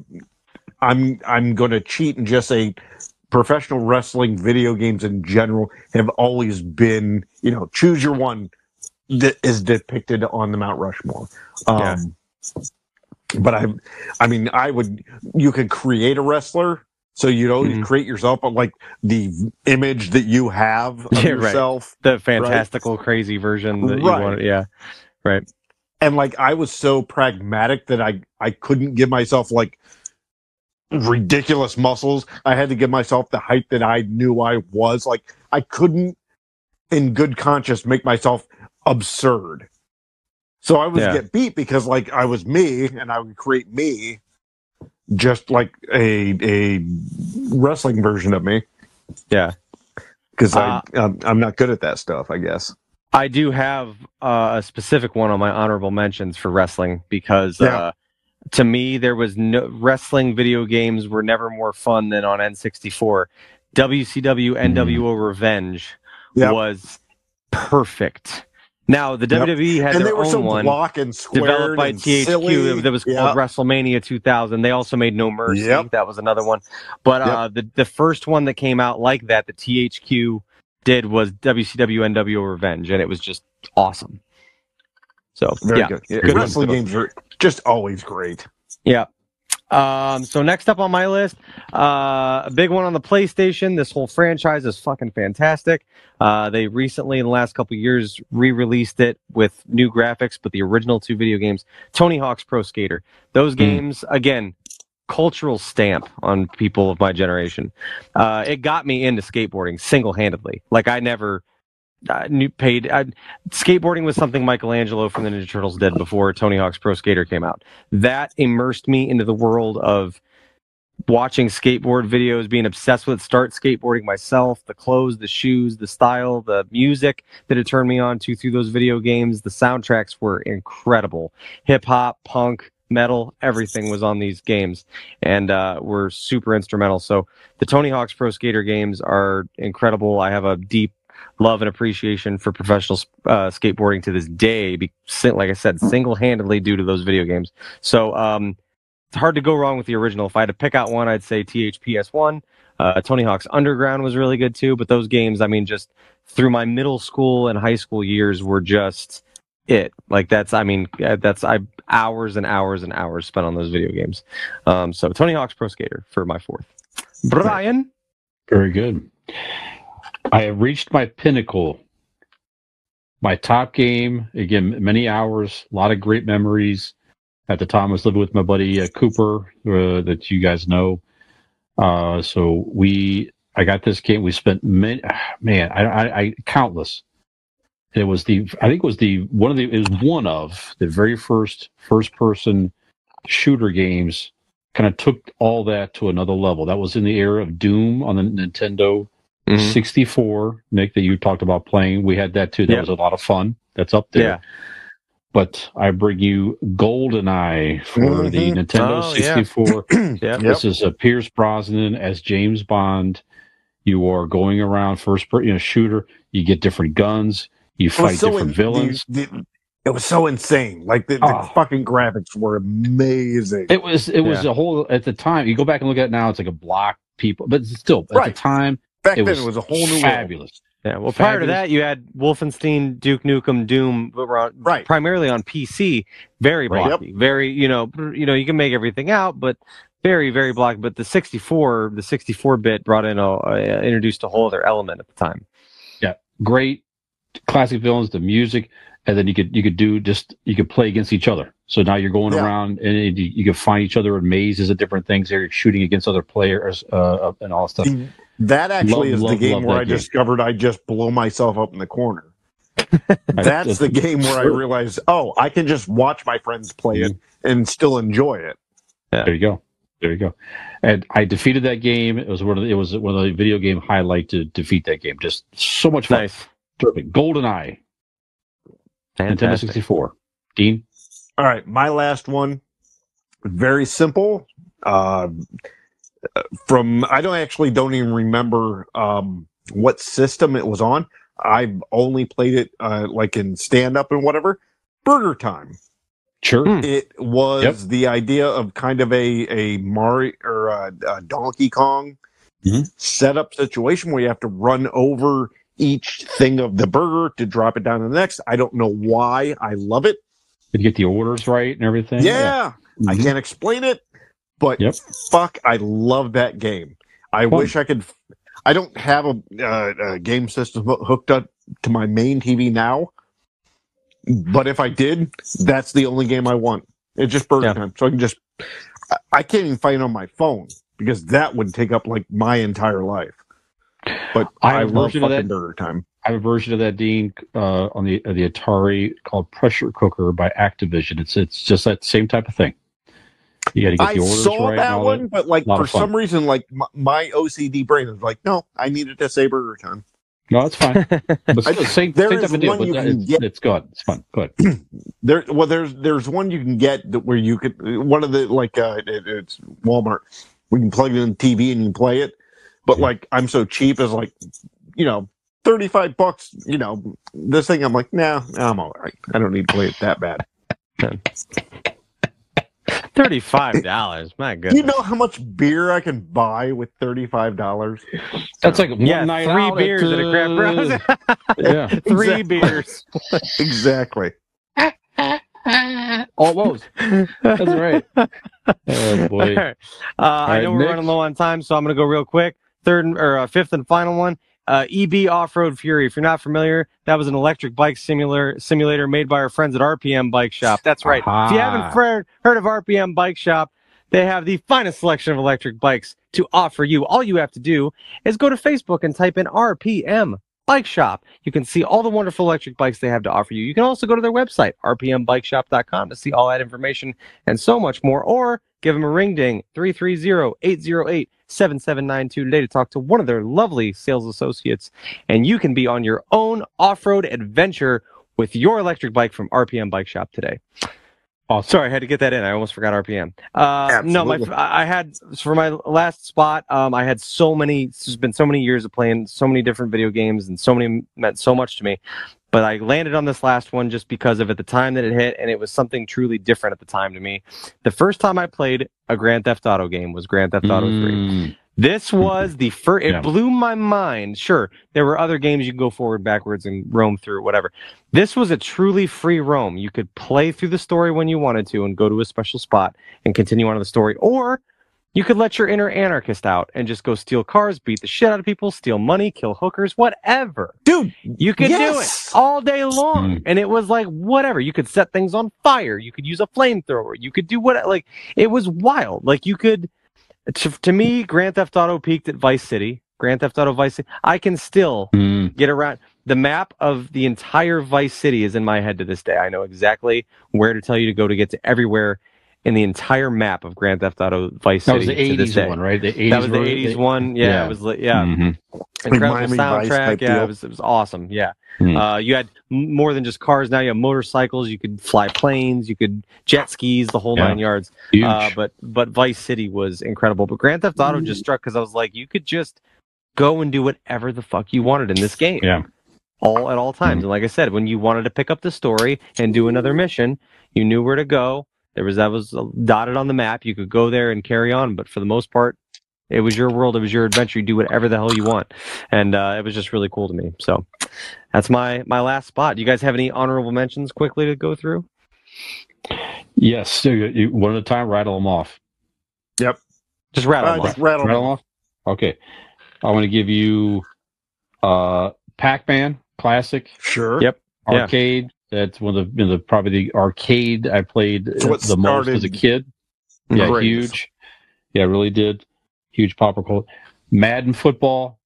I'm I'm going to cheat and just say professional wrestling video games in general have always been, you know, choose your one that is depicted on the Mount Rushmore. Um but I I mean I would you could create a wrestler so you don't Mhm. create yourself but like the image that you have of Yeah, right. yourself the fantastical crazy version that you want. Yeah. Right. and like I was so pragmatic that I I couldn't give myself like ridiculous muscles. I had to give myself the height that I knew I was. Like I couldn't, in good conscience, make myself absurd. So I would Yeah. get beat because like I was me, and I would create me, just like a a wrestling version of me. Yeah. Because Uh, I I'm, I'm not good at that stuff. I guess. I do have uh, a specific one on my honorable mentions for wrestling because Yeah. uh, to me there was no wrestling video games were never more fun than on N64. WCW NWO Revenge Yep. was perfect. Now the Yep. WWE had and their they were own so one block and squared developed by THQ silly. that was called Yep. WrestleMania 2000. They also made No Mercy. Yep. That was another one. But uh, the the first one that came out like that, the THQ did was WCW NWO Revenge, and it was just awesome. So Very yeah, good. Yeah, good wrestling one. games are just always great. yeah. Um, so next up on my list, uh, a big one on the PlayStation. This whole franchise is fucking fantastic. Uh, they recently, in the last couple of years, re-released it with new graphics, but the original two video games, Tony Hawk's Pro Skater. Those games, again, cultural stamp on people of my generation. Uh, it got me into skateboarding single-handedly. Like I never uh, knew paid. I, skateboarding was something Michelangelo from the Ninja Turtles did before Tony Hawk's Pro Skater came out. That immersed me into the world of watching skateboard videos, being obsessed with start skateboarding myself, the clothes, the shoes, the style, the music that it turned me on to through those video games. The soundtracks were incredible. Hip hop, punk, metal, everything was on these games and uh, were super instrumental. So the Tony Hawk's Pro Skater games are incredible. I have a deep love and appreciation for professional uh, skateboarding to this day. Be, like I said, single-handedly due to those video games. So um, it's hard to go wrong with the original. If I had to pick out one, I'd say THPS1. Uh, Tony Hawk's Underground was really good too. But those games, I mean, just through my middle school and high school years, were just it. Like that's, I mean, that's I hours and hours and hours spent on those video games. Um, so Tony Hawk's Pro Skater for my fourth. Brian. Very good. I have reached my pinnacle. My top game, again, many hours, a lot of great memories. At the time, I was living with my buddy uh, Cooper, uh, that you guys know. Uh, so we, I got this game. We spent many, man, I, I, I countless. It was the, I think it was the one of the, it was one of the very first first person shooter games. Kind of took all that to another level. That was in the era of Doom on the Nintendo Mhm. 64, Nick, that you talked about playing. We had that too. That Yeah. was a lot of fun. That's up there. Yeah. But I bring you GoldenEye for the Mhm. Nintendo Oh, 64. Yeah. Yep. This is a Pierce Brosnan as James Bond. You are going around first, per, you know, shooter. You get different guns. You fight so different in- villains. the- the- it was so insane. Like the, the Oh. fucking graphics were amazing. It was it was Yeah. a whole at the time. You go back and look at it now, it's like a block people, but still at Right. the time Back it then, it was a whole new world. fabulous. Yeah, well, prior to that, you had Wolfenstein, Duke Nukem, Doom, but were on, Right. primarily on PC. Very Right. blocky, very you know, you know, you can make everything out, but very, very blocky. But the 64, the 64 bit brought in a uh, introduced a whole other element at the time. Yeah. Great classic villains, the music, and then you could you could do just you could play against each other. So now you're going Yeah. around and you, you can find each other in mazes and different things. There, you're shooting against other players uh, and all that stuff. See, that actually Love, is the game where I game. discovered I just blow myself up in the corner. That's the game where I realized, oh, I can just watch my friends play it Mm-hmm. and still enjoy it. There you go. There you go. And I defeated that game. It was one of the, it was one of the video game highlight to defeat that game. Just so much fun. Nice. Terrific. GoldenEye, Nintendo Fantastic. 64. Dean. All right, my last one, very simple. Uh, from I don't actually don't even remember um, what system it was on. I've only played it uh, like in stand up and whatever. Burger Time. Sure. Hmm. It was Yep. the idea of kind of a a Mario or a, a Donkey Kong Mhm. setup situation where you have to run over each thing of the burger to drop it down to the next. I don't know why. I love it. Did you get the orders right and everything? Yeah, I Mhm. can't explain it, but Yep. fuck, I love that game. I Fun. wish I could. I don't have a, uh, a game system hooked up to my main TV now, but if I did, that's the only game I want. It's just Burger Yeah. Time, so I can just. I, can't even find it on my phone because that would take up like my entire life. But I I, have a love version of fucking that. Burger Time. I have a version of that Dean uh, on the uh, the Atari called Pressure Cooker by Activision. It's it's just that same type of thing. You got to get I the orders saw right. that all one, but like for some reason, like my, my OCD brain is like, no, I needed to say Burger Time. No, it's fine. But still, same, There same is type of deal. one But you that- can it's, get- it's good. It's fun. Good. There, well, there's there's one you can get that where you could one of the like uh, it, it's Walmart. We can plug it in the TV and you can play it. But Yeah. like I'm so cheap as like, you know, thirty five bucks. You know, this thing I'm like, nah, I'm all right. I don't need to play it that bad. Thirty-five dollars. My Do goodness. you know how much beer I can buy with thirty five dollars? That's like one yeah, night three out beers at a craft uh, house. yeah. three Exactly. beers. exactly. Almost. That's right. Oh boy. All right. Uh, I right, know we're running low on time, so I'm going to go real quick. Third and- or uh, fifth and final one. Uh, EB Off Road Fury. If you're not familiar, that was an electric bike simulator simulator made by our friends at RPM Bike Shop. That's right. If you haven't Aha. heard, heard of RPM Bike Shop, they have the finest selection of electric bikes to offer you. All you have to do is go to Facebook and type in RPM Bike Shop. You can see all the wonderful electric bikes they have to offer you. You can also go to their website, rpmbikeshop.com, to see all that information and so much more. Or give them a ring ding, 330-808-7792 today to talk to one of their lovely sales associates. And you can be on your own off-road adventure with your electric bike from RPM Bike Shop today. Oh, Sorry, I had to get that in. I almost forgot RPM. Uh, no, my I I had for my last spot. Um, I had so many. It's been so many years of playing so many different video games, and so many meant so much to me. But I landed on this last one just because of at the time that it hit, and it was something truly different at the time to me. The first time I played a Grand Theft Auto game was Grand Theft Auto. Mm. This was the first. It Yeah. blew my mind. Sure, there were other games you could go forward, backwards, and roam through, whatever. This was a truly free roam. You could play through the story when you wanted to and go to a special spot and continue on to the story, or you could let your inner anarchist out and just go steal cars, beat the shit out of people, steal money, kill hookers, whatever. Dude, You could Yes! do it all day long. Mm. And it was like, whatever. You could set things on fire. You could use a flamethrower. You could do what, like, it was wild. Like, you could, to, to me, Grand Theft Auto peaked at Vice City. Grand Theft Auto Vice City. I can still Mm. get around. The map of the entire Vice City is in my head to this day. I know exactly where to tell you to go to get to everywhere in the entire map of Grand Theft Auto Vice City. That City. was the '80s one, right? The '80s. That was the one? '80s one. Yeah, yeah. it was. li- Yeah, Mhm. incredible Miami soundtrack. Yeah, deal. it was. It was awesome. Yeah, Hmm. uh, you had more than just cars. Now you have motorcycles. You could fly planes. You could jet skis. The whole Yeah. nine yards. Huge. Uh, but but Vice City was incredible. But Grand Theft Auto just struck because I was like, you could just go and do whatever the fuck you wanted in this game. Yeah. All at all times. And like I said, when you wanted to pick up the story and do another mission, you knew where to go. There was that was dotted on the map. You could go there and carry on. But for the most part, it was your world. It was your adventure. You do whatever the hell you want, and uh, it was just really cool to me. So that's my my last spot. Do you guys have any honorable mentions quickly to go through? yes. So you, you, one at a time. Rattle them off. Just rattle uh, them just off. rattle. Rattle them off. Okay. I want to give you uh, Pac-Man classic Sure. Yep. Yeah. arcade. That's one of the, you know, the probably the arcade I played It's what the most as a kid. Yeah, craze. huge. Yeah, really did. Huge popper cult. Madden football,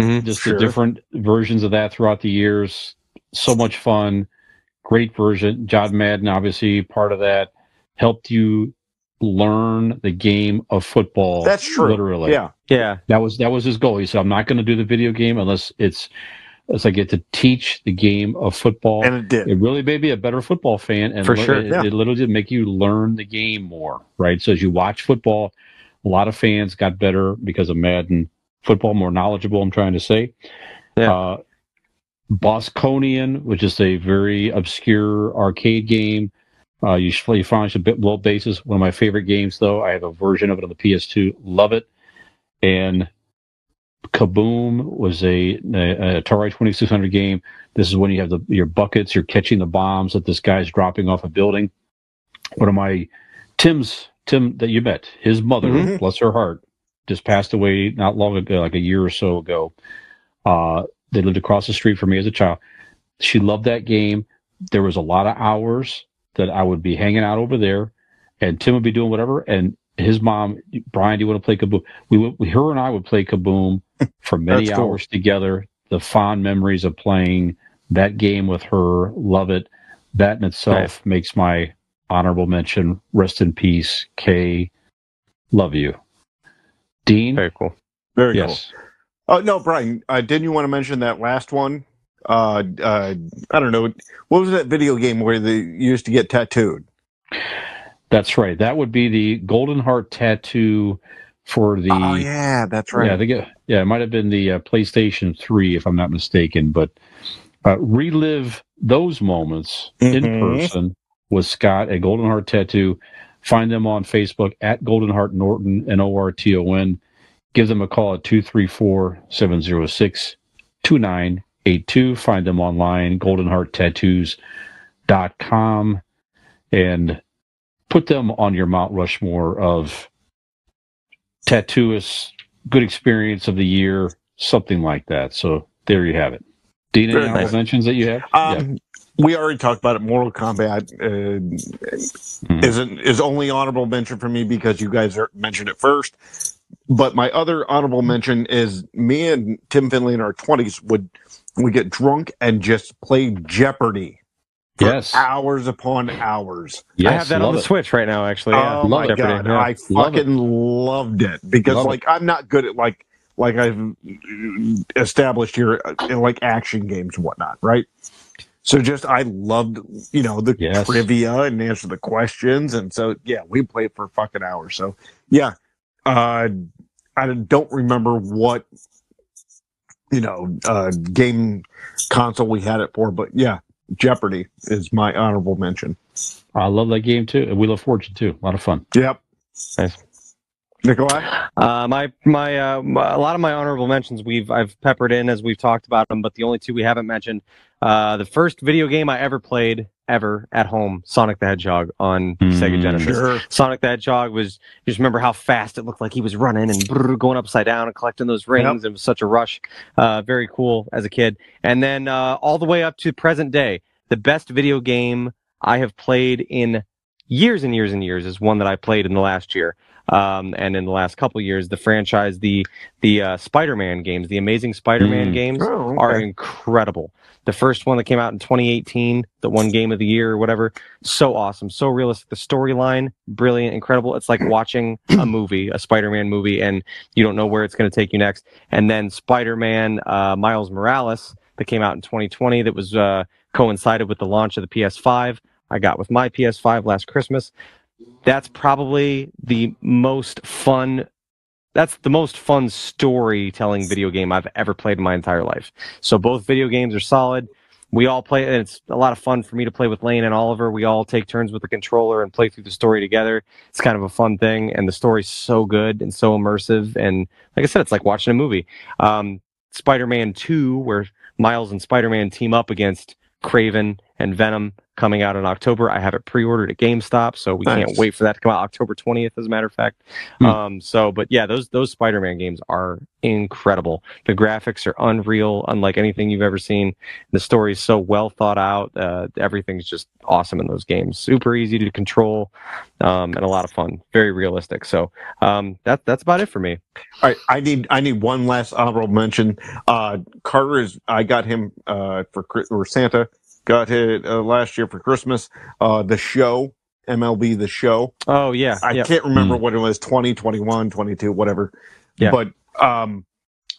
Mhm. just Sure. the different versions of that throughout the years. So much fun. Great version. John Madden, obviously, part of that helped you learn the game of football. That's true. Literally. Yeah. Yeah. That was that was his goal. He said, "I'm not going to do the video game unless it's unless I get to teach the game of football." And it did. it really made me a better football fan, and For li- sure, it, yeah. it literally did make you learn the game more, right? So as you watch football, a lot of fans got better because of Madden football, more knowledgeable. I'm trying to say. Yeah. Uh, Bosconian, which is a very obscure arcade game. Uh, you should play Furnish a bit low basis. One of my favorite games, though. I have a version of it on the PS2. Love it. And Kaboom was a, a, a Atari 2600 game. This is when you have the your buckets, you're catching the bombs that this guy's dropping off a building. One of my Tim's Tim that you met, his mother, Mhm. bless her heart, just passed away not long ago, like a year or so ago. Uh, they lived across the street from me as a child. She loved that game. There was a lot of hours that I would be hanging out over there, and Tim would be doing whatever. And his mom, Brian, do you want to play Kaboom? We, would, we her and I would play Kaboom for many That's cool. hours together. The fond memories of playing that game with her, love it. That in itself makes my honorable mention. Rest in peace, Kay. Love you, Dean. Very cool. Very yes. cool. Oh no, Brian, uh, didn't you want to mention that last one? Uh, uh, I don't know. What was that video game where they used to get tattooed? That's right. That would be the Golden Heart tattoo for the. oh yeah, that's right. Yeah, I think it, yeah, it might have been the uh, PlayStation 3, if I'm not mistaken. But uh, relive those moments in Mhm. person with Scott at Golden Heart Tattoo. Find them on Facebook at Golden Heart Norton, N O R T O N. Give them a call at 234 706 2982. Find them online, goldenhearttattoos.com, and put them on your Mount Rushmore of tattooists, good experience of the year, something like that. So there you have it. Dean, any nice. mentions that you have? Um, We already talked about it. Mortal Kombat uh, Mhm. isn't is only honorable mention for me because you guys are, mentioned it first. But my other honorable mention is me and Tim Finley in our twenties would we get drunk and just play Jeopardy Yes. hours upon hours. yes, I have that on the it. Switch right now, actually. Yeah. oh my Jeopardy, god, yeah. I Love it. fucking loved it because Love it. like I'm not good at like like I've established here uh, in like action games and whatnot, right? So just I loved you know the Yes. trivia and answer the questions, and so yeah, we played for fucking hours. So yeah, uh, I don't remember what you know uh, game console we had it for, but yeah, Jeopardy is my honorable mention. I love that game too. And Wheel of Fortune too. A lot of fun. Yep. Nice. Nikolai. Uh, my my uh, a lot of my honorable mentions we've I've peppered in as we've talked about them, but the only two we haven't mentioned. Uh, the first video game I ever played ever at home, Sonic the Hedgehog on Sega Mm. Genesis. Sure. Sonic the Hedgehog was you just remember how fast it looked like he was running and brrr, going upside down and collecting those rings. It was such a rush. Uh, very cool as a kid. And then uh, all the way up to present day, the best video game I have played in years and years and years is one that I played in the last year. Um, and in the last couple years, the franchise, the the uh, Spider-Man games, the Amazing Spider-Man Mm. games, Oh, are incredible. The first one that came out in 2018, the one game of the year or whatever, so awesome, so realistic. The storyline, brilliant, incredible. It's like watching a movie, a Spider-Man movie, and you don't know where it's going to take you next. And then Spider-Man uh, Miles Morales that came out in 2020 that was uh, coincided with the launch of the PS5. I got with my PS5 last Christmas. That's probably the most fun that's the most fun storytelling video game I've ever played in my entire life. So both video games are solid. We all play, and it's a lot of fun for me to play with Lane and Oliver. We all take turns with the controller and play through the story together. It's kind of a fun thing, and the story's so good and so immersive. And like I said, it's like watching a movie. Um, Spider-Man 2, where Miles and Spider-Man team up against Kraven and Venom. Coming out in October. I have it pre-ordered at GameStop, so we Nice. can't wait for that to come out October 20th, as a matter of fact. Hmm. Um, so, but yeah, those those Spider-Man games are incredible. The graphics are unreal, unlike anything you've ever seen. The story is so well thought out. Uh, everything's just awesome in those games. Super easy to control, um, and a lot of fun. Very realistic. So um, that that's about it for me. All right, I need I need one last honorable mention. Uh, Carter is I got him uh, for or Santa got it uh, last year for Christmas. Uh, the show MLB the show. Oh yeah, I yeah. can't remember what it was 20, 21, 22, whatever. Yeah. But um,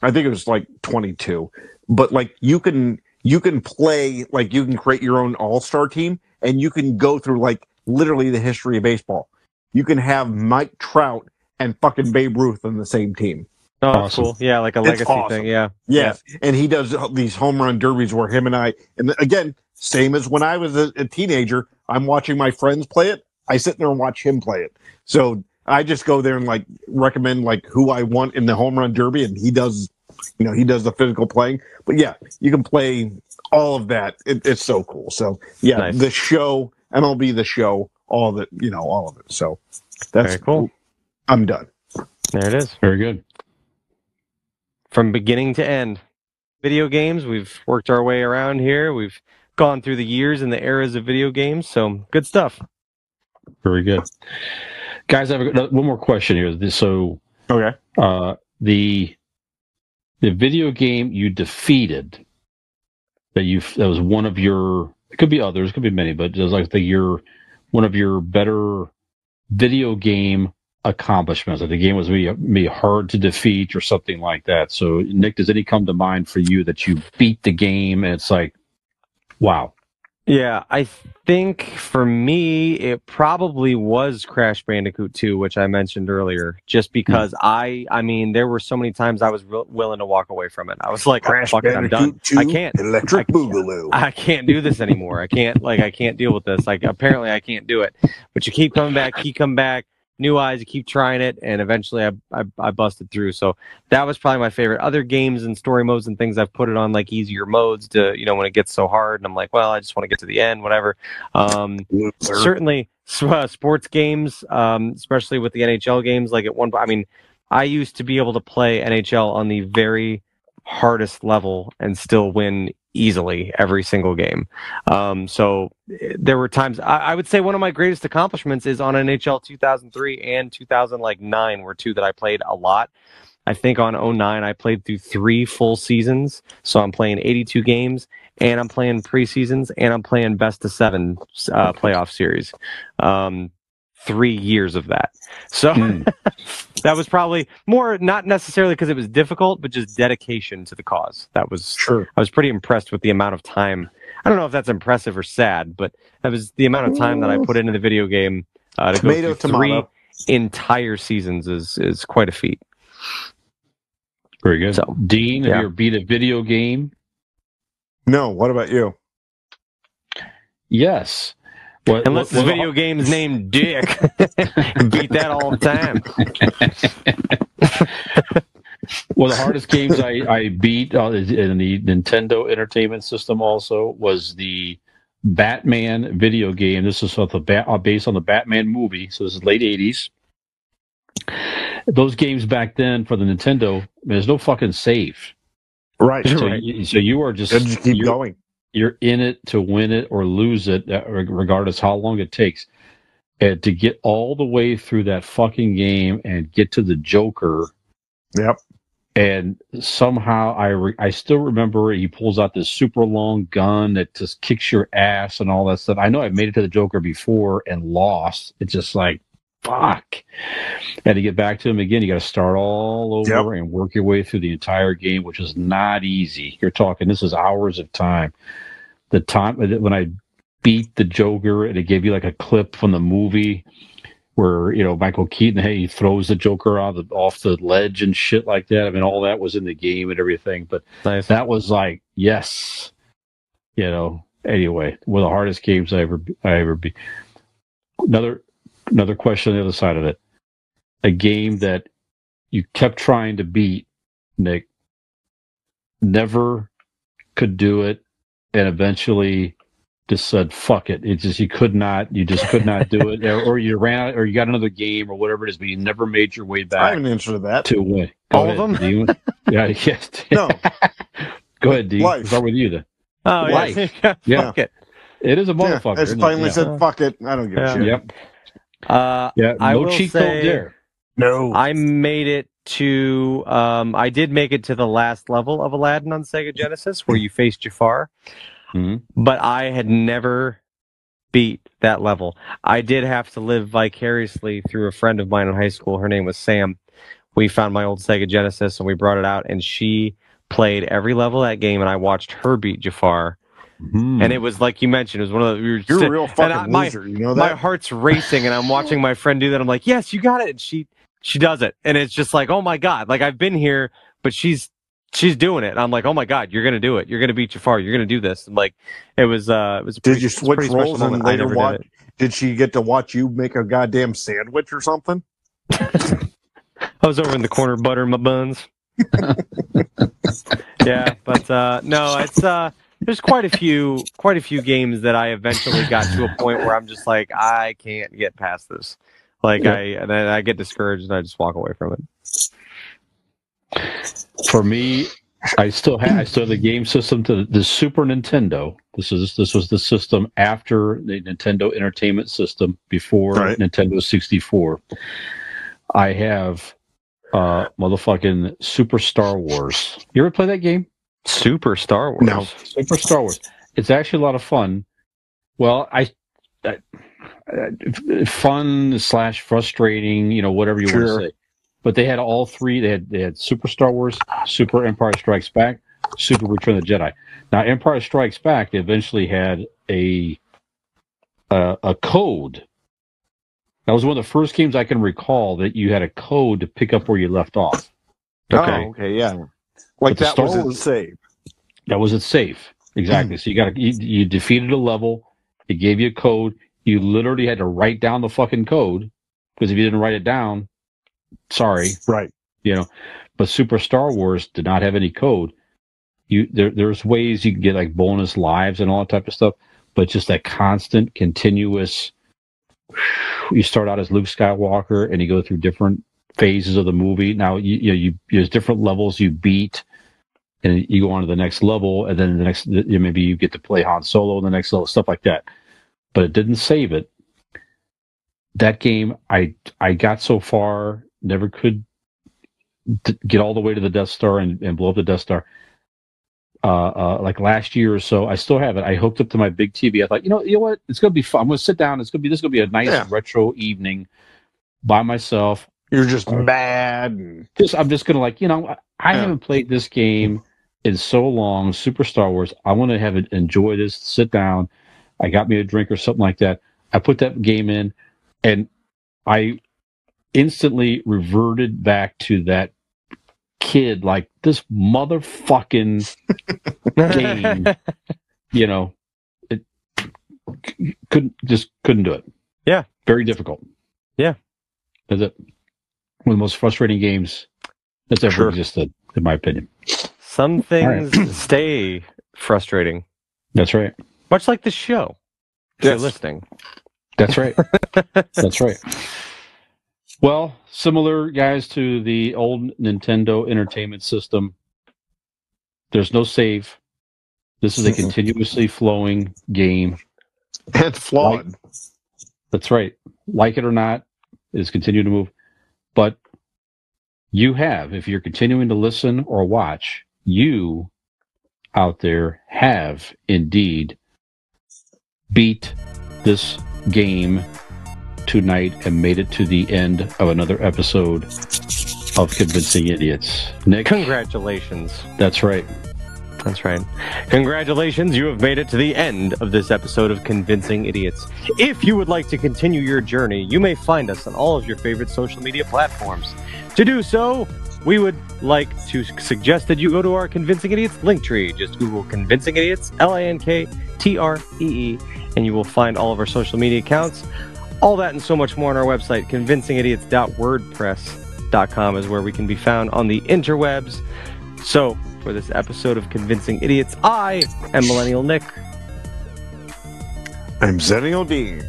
I think it was like twenty two. But like you can you can play like you can create your own all star team and you can go through like literally the history of baseball. You can have Mike Trout and fucking Babe Ruth on the same team. Oh, Awesome. cool. Yeah, like a legacy awesome. thing. Yeah. Yes, and he does these home run derbies where him and I, and again, same as when I was a, a teenager. I'm watching my friends play it. I sit there and watch him play it. So I just go there and like recommend like who I want in the home run derby, and he does, you know, he does the physical playing. But yeah, you can play all of that. It, it's so cool. So yeah, Nice. the show, MLB the show, all of it, you know, all of it. So that's Very cool. I'm done. There it is. Very good. From beginning to end. Video games, we've worked our way around here. We've gone through the years and the eras of video games. So good stuff. Very good. Guys, I have a, one more question here. So, Okay. uh, the the video game you defeated that you that was one of your it could be others, it could be many, but just like the your one of your better video game accomplishments. Like the game was maybe, maybe hard to defeat or something like that. So, Nick, does any come to mind for you that you beat the game and it's like, wow, Yeah, I think for me, it probably was Crash Bandicoot 2, which I mentioned earlier, just hmm. because I, I mean, there were so many times I was real willing to walk away from it. I was like, Crash fuck it, I'm done. Bandicoot 2, I can't. Electric I- Boogaloo. I can't do this anymore. I can't like I can't deal with this. Like apparently I can't do it. But you keep coming back, keep coming back, new eyes, you keep trying it, and eventually I, I I busted through. So that was probably my favorite. Other games and story modes and things I've put it on like easier modes to you know when it gets so hard and I'm like, well, I just want to get to the end, whatever. Um, certainly uh, sports games, um, especially with the NHL games. Like at one, I mean, I used to be able to play NHL on the very hardest level and still win easily every single game. Um, so there were times I, I would say one of my greatest accomplishments is on NHL 2003 and 2009 were two that I played a lot. I think on 09 I played through three full seasons, so I'm playing 82 games and I'm playing preseasons and I'm playing best of seven uh, playoff series. Um, three years of that. So Hmm. that was probably more not necessarily because it was difficult, but just dedication to the cause. That was Sure. I was pretty impressed with the amount of time. I don't know if that's impressive or sad, but that was the amount of time that I put into the video game uh, to Tomato, go through tomato. three entire seasons is is quite a feat. very good. So, Dean, have yeah. you ever beat a video game? No, what about you? Yes. What, Unless what- this video game's named Dick, beat that all the time. Well, the hardest games I, I beat uh, in the Nintendo Entertainment System also was the Batman video game. This is sort the ba- uh, based on the Batman movie, so this is late '80s. Those games back then for the Nintendo, there's no fucking save. Right. So, Right. you, so you are just, Just keep going. You're in it to win it or lose it, uh, regardless how long it takes. And to get all the way through that fucking game and get to the Joker Yep. and somehow I re- I still remember he pulls out this super long gun that just kicks your ass and all that stuff. I know I've made it to the Joker before and lost. It's just like fuck. And to get back to him again, you got to start all over and work your way through the entire game, which is not easy. You're talking this is hours of time. The time uh, when I beat the Joker and it gave you like a clip from the movie where you know Michael Keaton, hey, he throws the Joker off the off the ledge and shit like that. I mean, all that was in the game and everything, but Nice. that was like yes, you know. Anyway, one of the hardest games I ever I ever be. Another another question on the other side of it, a game that you kept trying to beat, Nick, never could do it, and eventually just said fuck it. It just you could not, you just could not do it, or, or you ran out, or you got another game or whatever it is, but you never made your way back. I have an answer to that. to win. All of them? Do you, yeah, yes. No, Go ahead, D. Life. Start with you then. Oh Life. yeah. Yeah. Fuck it. It is a motherfucker. I just isn't it? finally yeah. said fuck it. I don't give Yeah. a shit. Yep. Uh, Yeah. I no will cheat say- code there. No. I made it to. Um, I did make it to the last level of Aladdin on Sega Genesis, where you face Jafar, Mhm. but I had never beat that level. I did have to live vicariously through a friend of mine in high school. Her name was Sam. We found my old Sega Genesis and we brought it out, and she played every level of that game, and I watched her beat Jafar. Hmm. And it was like you mentioned, it was one of the. We were You're sit- a real fucking I- my- loser. You know that. my heart's racing and I'm watching my friend do that. I'm like, yes, you got it. And she, she does it. And it's just like, oh my God, like I've been here, but she's, she's doing it. And I'm like, oh my God, you're going to do it. You're going to beat Jafar. You're going to do this. And like, it was, uh, it was, Did you switch roles and later watch? did. Did she get to watch you make a goddamn sandwich or something? I was over in the corner buttering my buns. yeah, but, uh, no, it's, uh, there's quite a few, quite a few games that I eventually got to a point where I'm just like, I can't get past this. Like Yeah. I, and then I get discouraged and I just walk away from it. For me, I still have I still have the game system to the Super Nintendo. This is this was the system after the Nintendo Entertainment System before Right. Nintendo 64. I have uh motherfucking Super Star Wars. You ever play that game? Super Star Wars. No. Super Star Wars. It's actually a lot of fun. Well, I, I uh, fun slash frustrating, you know, whatever you want to say. But they had all three. They had they had Super Star Wars, Super Empire Strikes Back, Super Return of the Jedi. Now, Empire Strikes Back they eventually had a a, a code. That was one of the first games I can recall that you had a code to pick up where you left off. Oh, okay, yeah. Like that was Wars- save. That was it safe. Exactly. so you got you, you defeated a level. It gave you a code. You literally had to write down the fucking code because if you didn't write it down, sorry, Right. you know. But Super Star Wars did not have any code. You there there's ways you can get like bonus lives and all that type of stuff, but just that constant, continuous. You start out as Luke Skywalker, and you go through different phases of the movie. Now you you, know, you there's different levels you beat and you go on to the next level, and then the next you know, maybe you get to play Han Solo in the next level, stuff like that. But it didn't save it. That game, I I got so far, never could d- get all the way to the Death Star and, and blow up the Death Star. Uh, uh, like last year or so, I still have it. I hooked up to my big TV. I thought, you know, you know what? It's gonna be fun. I'm gonna sit down. It's gonna be this. Is gonna be a nice Yeah. retro evening by myself You're just uh, mad. And, just I'm just gonna like you know I, I Yeah. haven't played this game in so long, Super Star Wars. I want to have it enjoy this, sit down. I got me a drink or something like that. I put that game in, and I instantly reverted back to that kid, like this motherfucking game. you know, it c- couldn't just couldn't do it. Yeah. very difficult. Yeah. That's it. One of the most frustrating games that's ever Sure. existed, in my opinion. Some things stay frustrating, That's right. much like the show. If you're listening. That's right. That's right. Well, similar guys to the old Nintendo Entertainment System. There's no save. This is a continuously flowing game. and flawed. That's right. Like it or not, it is continuing to move. But you have, if you're continuing to listen or watch, you out there have indeed beat this game tonight and made it to the end of another episode of Convincing Idiots. Nick, Congratulations. that's right. That's right. Congratulations, you have made it to the end of this episode of Convincing Idiots. If you would like to continue your journey, you may find us on all of your favorite social media platforms. To do so, we would like to suggest that you go to our Convincing Idiots link tree. Just Google Convincing Idiots, L A N K T R E E, and you will find all of our social media accounts. All that and so much more on our website, convincingidiots.wordpress.com, is where we can be found on the interwebs. So, for this episode of Convincing Idiots, I am Millennial Nick. I'm Xennial Dean.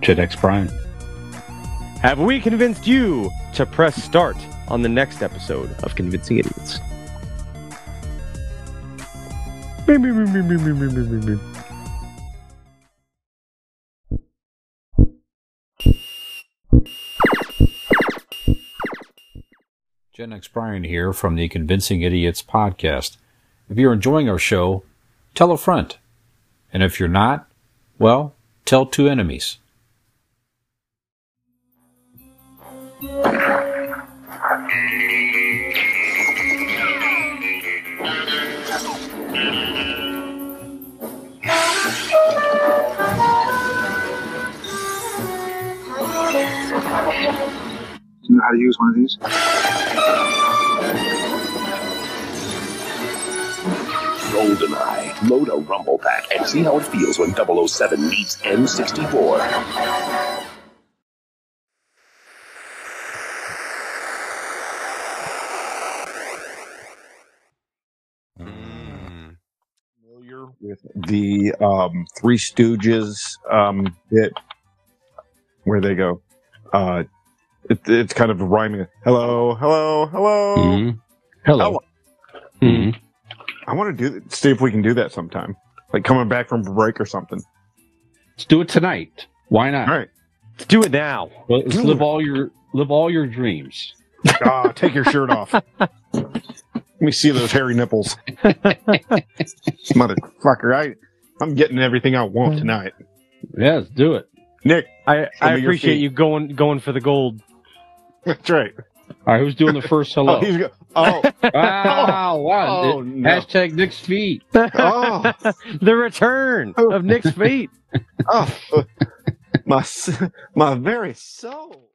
Gen X Brian. Have we convinced you to press start on the next episode of Convincing Idiots? Gen X Brian here from the Convincing Idiots podcast. If you're enjoying our show, tell a friend. And if you're not, well, tell two enemies. Do you know how to use one of these? GoldenEye. Load a rumble pack and see how it feels when 007 meets N64. Familiar with the um, Three Stooges um, bit where they go, uh, it, it's kind of rhyming. Hello, hello, hello. Mhm. Hello. Mhm. I want to do see if we can do that sometime, like coming back from break or something. Let's do it tonight. Why not? All right, Let's do it now. Well, let's live all your live all your dreams. Ah, take your shirt off. Let me see those hairy nipples, motherfucker. I I'm getting everything I want tonight. Yeah, let's do it. Nick, I, I appreciate you going going for the gold. that's right. All right, who's doing the first oh, hello? Oh, he's go- oh. Ah, oh, wow, wow. Oh, no. Hashtag Nick's feet. oh, the return of Nick's feet. oh, my my very soul.